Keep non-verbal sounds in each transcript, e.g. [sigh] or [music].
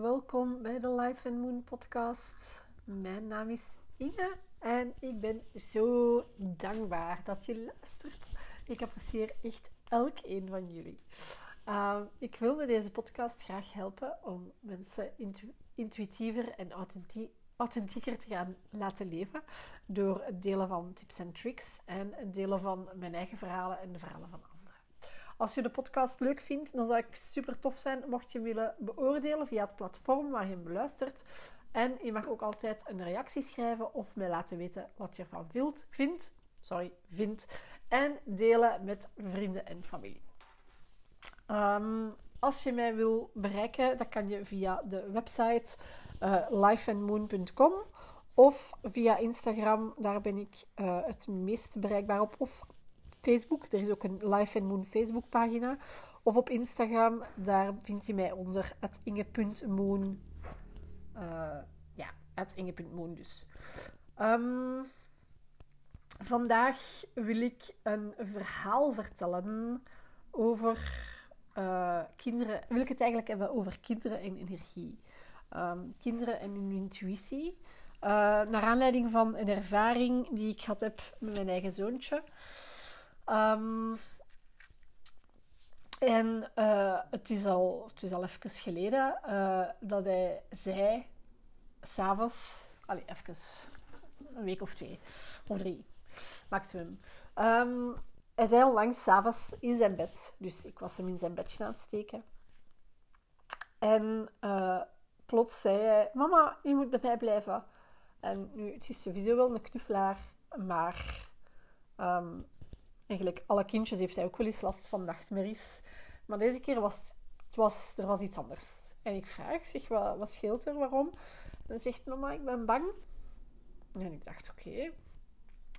welkom bij de Life and Moon podcast. Mijn naam is Inge en ik ben zo dankbaar dat je luistert. Ik apprecieer echt elk een van jullie. Uh, ik wil met deze podcast graag helpen om mensen intu intuïtiever en authentieker te gaan laten leven door het delen van tips en tricks en het delen van mijn eigen verhalen en de verhalen van anderen. Als je de podcast leuk vindt, dan zou ik super tof zijn mocht je willen beoordelen via het platform waar je hem beluistert. En je mag ook altijd een reactie schrijven of mij laten weten wat je ervan vindt. Sorry, vindt. En delen met vrienden en familie. Um, als je mij wil bereiken, dan kan je via de website uh, lifeandmoon.com of via Instagram. Daar ben ik uh, het meest bereikbaar op. Of Facebook. Er is ook een Life and Moon Facebookpagina. Of op Instagram, daar vindt je mij onder inge.moon. Uh, ja, het inge.moon dus. Um, vandaag wil ik een verhaal vertellen over uh, kinderen. Wil ik het eigenlijk hebben over kinderen en energie. Um, kinderen en hun intuïtie. Uh, naar aanleiding van een ervaring die ik had heb met mijn eigen zoontje. Um, en uh, het, is al, het is al even geleden uh, dat hij zei, s'avonds, allee, even een week of twee, of drie, maximum. Um, hij zei onlangs s'avonds in zijn bed, dus ik was hem in zijn bedje aan het steken. En uh, plots zei hij, mama, je moet bij mij blijven. En nu, het is sowieso wel een knuffelaar, maar um, eigenlijk alle kindjes heeft hij ook wel eens last van nachtmerries. Maar deze keer was het, was, er was iets anders. En ik vraag, zeg, wat, wat scheelt er, waarom? En dan zegt mama, ik ben bang. En ik dacht, oké.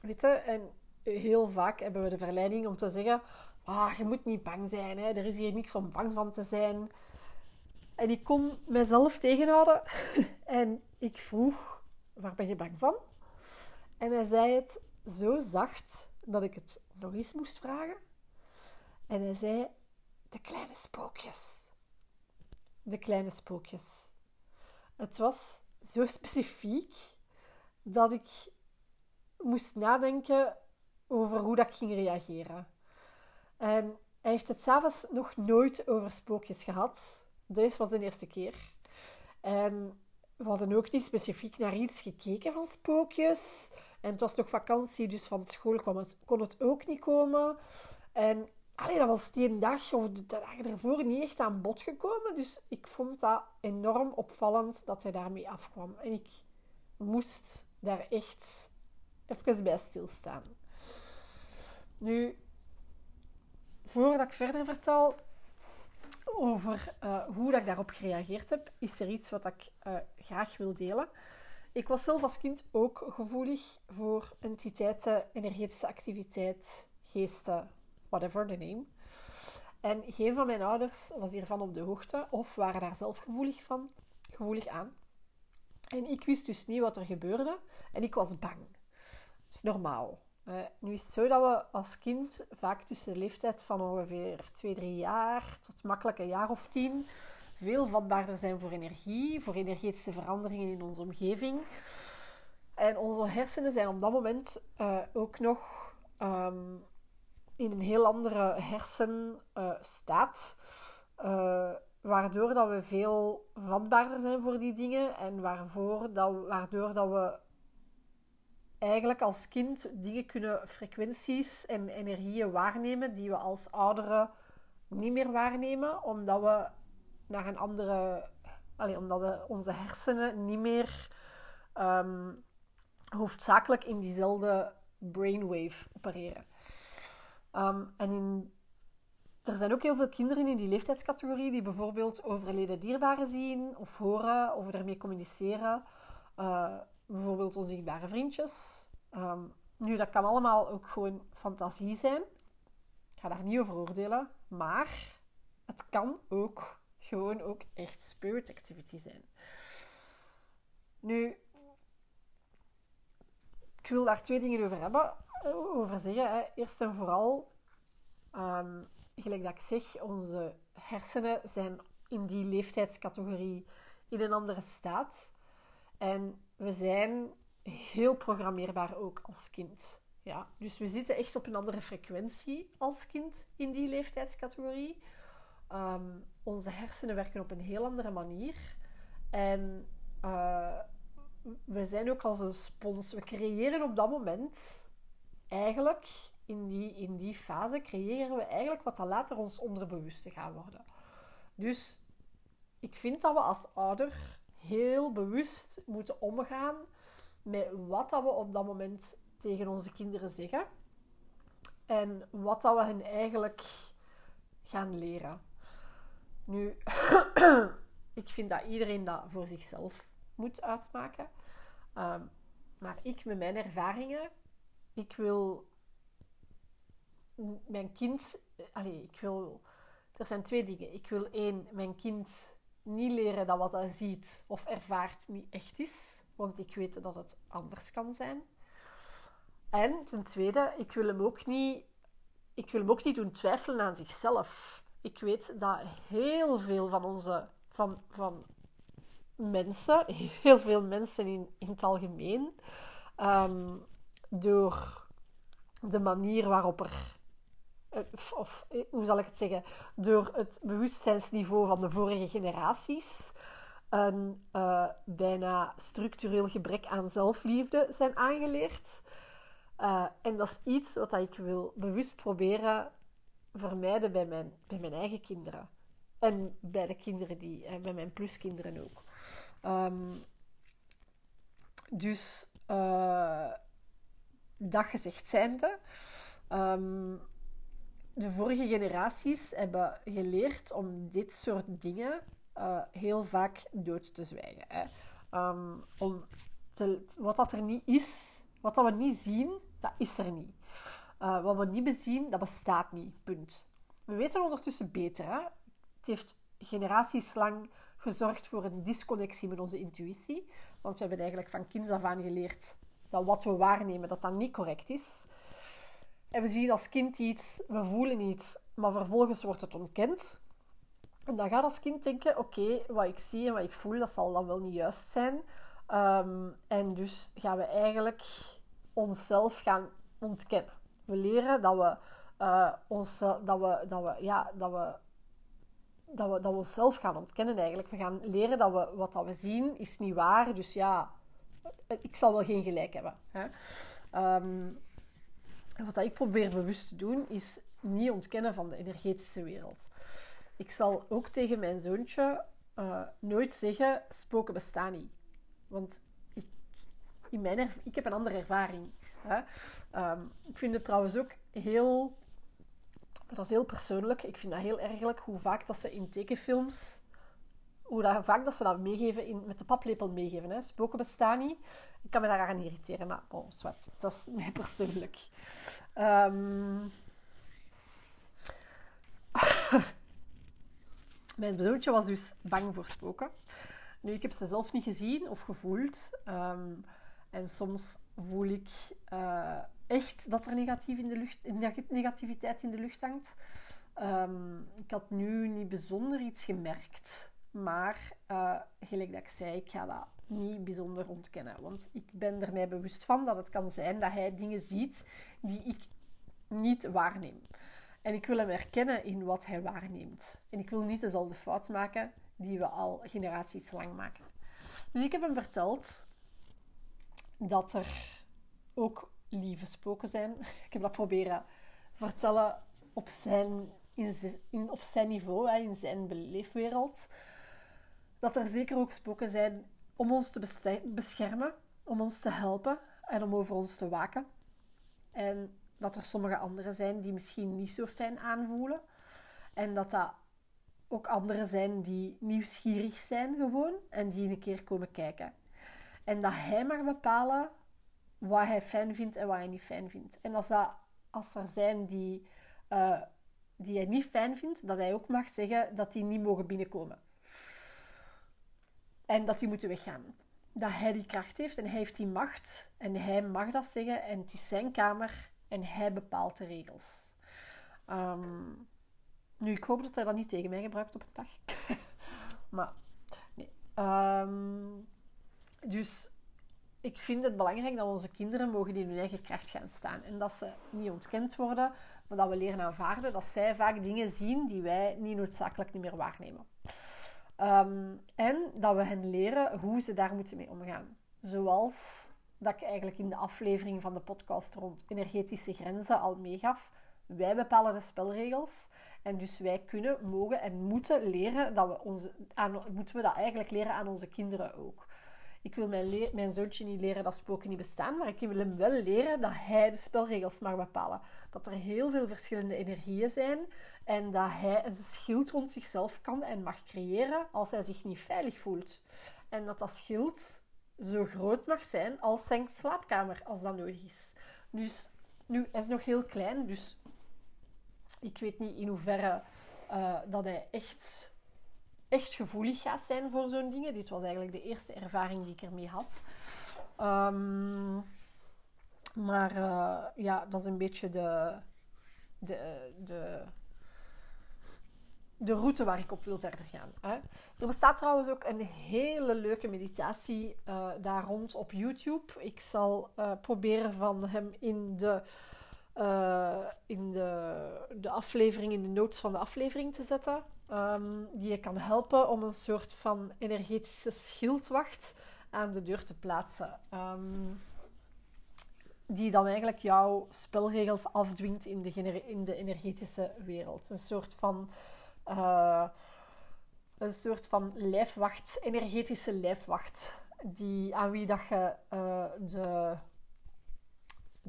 Weet je, en heel vaak hebben we de verleiding om te zeggen, ah, je moet niet bang zijn, hè? er is hier niks om bang van te zijn. En ik kon mezelf tegenhouden [laughs] en ik vroeg, waar ben je bang van? En hij zei het zo zacht dat ik het nog eens moest vragen. En hij zei: De kleine spookjes. De kleine spookjes. Het was zo specifiek dat ik moest nadenken over hoe dat ik ging reageren. En hij heeft het s'avonds nog nooit over spookjes gehad. Deze was de eerste keer. En we hadden ook niet specifiek naar iets gekeken van spookjes. En het was nog vakantie, dus van school kwam het, kon het ook niet komen. En allee, dat was die dag of de dagen ervoor niet echt aan bod gekomen. Dus ik vond dat enorm opvallend dat hij daarmee afkwam. En ik moest daar echt even bij stilstaan. Nu, voordat ik verder vertel over uh, hoe dat ik daarop gereageerd heb, is er iets wat ik uh, graag wil delen. Ik was zelf als kind ook gevoelig voor entiteiten, energetische activiteit, geesten, whatever the name. En geen van mijn ouders was hiervan op de hoogte of waren daar zelf gevoelig, van, gevoelig aan. En ik wist dus niet wat er gebeurde en ik was bang. Dat is normaal. Uh, nu is het zo dat we als kind vaak tussen de leeftijd van ongeveer 2, 3 jaar tot makkelijk een jaar of 10 veel vatbaarder zijn voor energie, voor energetische veranderingen in onze omgeving. En onze hersenen zijn op dat moment uh, ook nog um, in een heel andere hersenstaat. Uh, waardoor dat we veel vatbaarder zijn voor die dingen en waarvoor dat, waardoor dat we eigenlijk als kind dingen kunnen, frequenties en energieën waarnemen die we als ouderen niet meer waarnemen, omdat we naar een andere. Allee, omdat onze hersenen niet meer um, hoofdzakelijk in diezelfde brainwave opereren. Um, en er zijn ook heel veel kinderen in die leeftijdscategorie die bijvoorbeeld overleden dierbaren zien of horen of ermee communiceren. Uh, bijvoorbeeld onzichtbare vriendjes. Um, nu, dat kan allemaal ook gewoon fantasie zijn. Ik ga daar niet over oordelen. Maar het kan ook gewoon ook echt spirit activity zijn. Nu, ik wil daar twee dingen over hebben, over zeggen. Hè. Eerst en vooral, um, gelijk dat ik zeg, onze hersenen zijn in die leeftijdscategorie in een andere staat. En we zijn heel programmeerbaar ook als kind. Ja, dus we zitten echt op een andere frequentie als kind in die leeftijdscategorie. Ehm, onze hersenen werken op een heel andere manier. En uh, we zijn ook als een spons. We creëren op dat moment eigenlijk, in die, in die fase, creëren we eigenlijk wat dan later ons onderbewuste gaat worden. Dus ik vind dat we als ouder heel bewust moeten omgaan met wat dat we op dat moment tegen onze kinderen zeggen. En wat dat we hen eigenlijk gaan leren. Nu, [clears throat] ik vind dat iedereen dat voor zichzelf moet uitmaken. Ehm, maar ik met mijn ervaringen, ik wil mijn kind. Allez, ik wil. Er zijn twee dingen. Ik wil één, mijn kind niet leren dat wat hij ziet of ervaart niet echt is, want ik weet dat het anders kan zijn. En ten tweede, ik wil hem ook niet, ik wil hem ook niet doen twijfelen aan zichzelf. Ik weet dat heel veel van onze van, van mensen, heel veel mensen in, in het algemeen, ehm, door de manier waarop er, eh, of, eh, hoe zal ik het zeggen, door het bewustzijnsniveau van de vorige generaties, een uh, bijna structureel gebrek aan zelfliefde zijn aangeleerd. en dat is iets wat ik wil bewust proberen vermijden bij mijn, bij mijn eigen kinderen. En bij de kinderen die, bij mijn pluskinderen ook. Um, dus uh, dat gezegd zijnde, um, de vorige generaties hebben geleerd om dit soort dingen uh, heel vaak dood te zwijgen. Hè. Um, om wat dat er niet is, wat dat we niet zien, dat is er niet. Uh, wat we niet bezien, dat bestaat niet. Punt. We weten ondertussen beter. Hè? Het heeft generaties lang gezorgd voor een disconnectie met onze intuïtie. Want we hebben eigenlijk van kinds af aan geleerd dat wat we waarnemen, dat dat niet correct is. En we zien als kind iets, we voelen iets, maar vervolgens wordt het ontkend. En dan gaat als kind denken, oké, wat ik zie en wat ik voel, dat zal dan wel niet juist zijn. Um, en dus gaan we eigenlijk onszelf gaan ontkennen. We leren dat we, uh, ons, dat we, dat we, ja, dat we dat we, dat we onszelf gaan ontkennen eigenlijk. We gaan leren dat we, wat dat we zien is niet waar. Dus ja, ik zal wel geen gelijk hebben. Hè? Um, wat ik probeer bewust te doen, is niet ontkennen van de energetische wereld. Ik zal ook tegen mijn zoontje nooit zeggen, spoken bestaan niet. Want ik, in mijn ik heb een andere ervaring. Hè? Um, ik vind het trouwens ook heel dat is heel persoonlijk. Ik vind dat heel ergelijk hoe vaak dat ze in tekenfilms... Hoe vaak dat ze dat meegeven, in, met de paplepel meegeven. Hè. Spoken bestaan niet. Ik kan me daar aan irriteren, maar oh, zwart. Dat is mij persoonlijk. Um... [laughs] Mijn zoontje was dus bang voor spoken. Nu, ik heb ze zelf niet gezien of gevoeld. Um, en soms voel ik... Uh, echt dat er negatief in de lucht, negativiteit in de lucht hangt. Um, ik had nu niet bijzonder iets gemerkt. Maar uh, gelijk dat ik zei, ik ga dat niet bijzonder ontkennen. Want ik ben er mij bewust van dat het kan zijn dat hij dingen ziet die ik niet waarneem. En ik wil hem herkennen in wat hij waarneemt. En ik wil niet dezelfde fout maken die we al generaties lang maken. Dus ik heb hem verteld dat er ook lieve spoken zijn. [laughs] Ik heb dat proberen vertellen op zijn, in, op zijn niveau, in zijn beleefwereld. Dat er zeker ook spoken zijn om ons te beschermen, om ons te helpen en om over ons te waken. En dat er sommige anderen zijn die misschien niet zo fijn aanvoelen. En dat dat ook anderen zijn die nieuwsgierig zijn gewoon en die een keer komen kijken. En dat hij mag bepalen wat hij fijn vindt en wat hij niet fijn vindt. En als, dat, als er zijn die, uh, die hij niet fijn vindt, dat hij ook mag zeggen dat die niet mogen binnenkomen. En dat die moeten weggaan. Dat hij die kracht heeft en hij heeft die macht. En hij mag dat zeggen en het is zijn kamer en hij bepaalt de regels. Um, nu, ik hoop dat hij dat niet tegen mij gebruikt op een dag. [laughs] Maar nee. Ehm, dus ik vind het belangrijk dat onze kinderen mogen in hun eigen kracht gaan staan. En dat ze niet ontkend worden, maar dat we leren aanvaarden dat zij vaak dingen zien die wij niet noodzakelijk niet meer waarnemen. Ehm, en dat we hen leren hoe ze daar moeten mee omgaan. Zoals dat ik eigenlijk in de aflevering van de podcast rond energetische grenzen al meegaf. Wij bepalen de spelregels. En dus wij kunnen, mogen en moeten leren dat we onze, moeten we dat eigenlijk leren aan onze kinderen ook. Ik wil mijn, mijn zoontje niet leren dat spoken niet bestaan, maar ik wil hem wel leren dat hij de spelregels mag bepalen. Dat er heel veel verschillende energieën zijn en dat hij een schild rond zichzelf kan en mag creëren als hij zich niet veilig voelt. En dat dat schild zo groot mag zijn als zijn slaapkamer, als dat nodig is. Dus nu, hij is nog heel klein, dus ik weet niet in hoeverre uh, dat hij echt, echt gevoelig gaat zijn voor zo'n dingen. Dit was eigenlijk de eerste ervaring die ik ermee had. Um, maar uh, ja, dat is een beetje de, de, de, de route waar ik op wil verder gaan. Hè. Er bestaat trouwens ook een hele leuke meditatie uh, daar rond op YouTube. Ik zal uh, proberen van hem in de in de, de aflevering, in de notes van de aflevering te zetten. Um, die je kan helpen om een soort van energetische schildwacht aan de deur te plaatsen. Um, die dan eigenlijk jouw spelregels afdwingt in de, in de energetische wereld. Een soort van. Uh, een soort van lijfwacht, energetische lijfwacht, die, aan wie dat je uh, de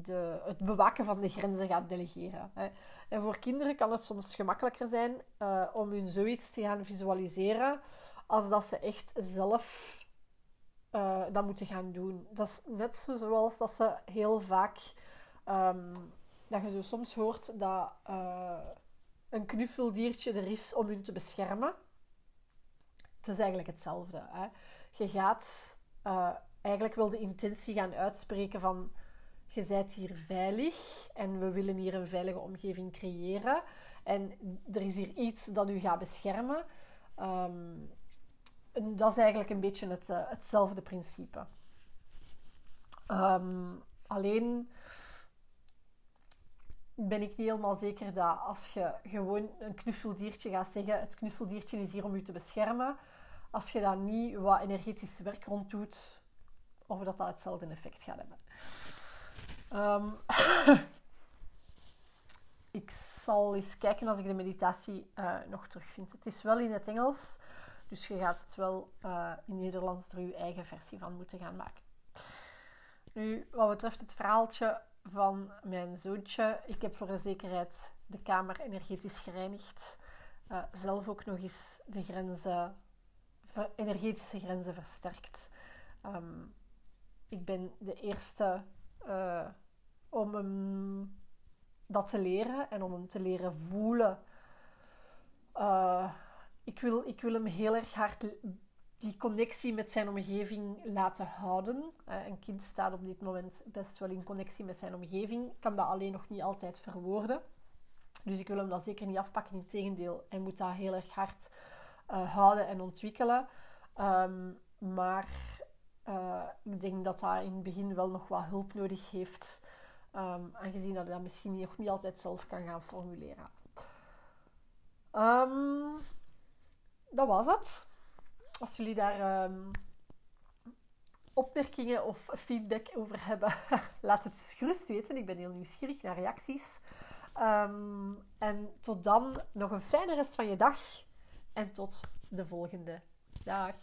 de, het bewaken van de grenzen gaat delegeren. Hè. En voor kinderen kan het soms gemakkelijker zijn uh, om hun zoiets te gaan visualiseren als dat ze echt zelf uh, dat moeten gaan doen. Dat is net zoals dat ze heel vaak... Um, dat je zo soms hoort dat uh, een knuffeldiertje er is om hun te beschermen. Het is eigenlijk hetzelfde. Hè. Je gaat eigenlijk wel de intentie gaan uitspreken van je bent hier veilig en we willen hier een veilige omgeving creëren. En er is hier iets dat u gaat beschermen. Um, dat is eigenlijk een beetje het, uh, hetzelfde principe. Um, alleen ben ik niet helemaal zeker dat als je gewoon een knuffeldiertje gaat zeggen: het knuffeldiertje is hier om u te beschermen, als je daar niet wat energetisch werk rond doet, of dat dat hetzelfde effect gaat hebben. Um, [laughs] ik zal eens kijken als ik de meditatie uh, nog terugvind. Het is wel in het Engels, dus je gaat het wel uh, in Nederlands er je eigen versie van moeten gaan maken. Nu, wat betreft het verhaaltje van mijn zoontje, ik heb voor de zekerheid de kamer energetisch gereinigd. Uh, zelf ook nog eens de grenzen, energetische grenzen versterkt. Um, ik ben de eerste om hem dat te leren en om hem te leren voelen. Uh, ik, wil, ik wil hem heel erg hard die connectie met zijn omgeving laten houden. Uh, een kind staat op dit moment best wel in connectie met zijn omgeving, kan dat alleen nog niet altijd verwoorden. Dus ik wil hem dat zeker niet afpakken. Integendeel, hij moet dat heel erg hard uh, houden en ontwikkelen. Um, maar ik denk dat dat in het begin wel nog wat hulp nodig heeft. Um, aangezien dat dat misschien nog niet altijd zelf kan gaan formuleren. Um, dat was het. Als jullie daar um, opmerkingen of feedback over hebben, [laughs] laat het gerust weten. Ik ben heel nieuwsgierig naar reacties. en tot dan nog een fijne rest van je dag. En tot de volgende dag.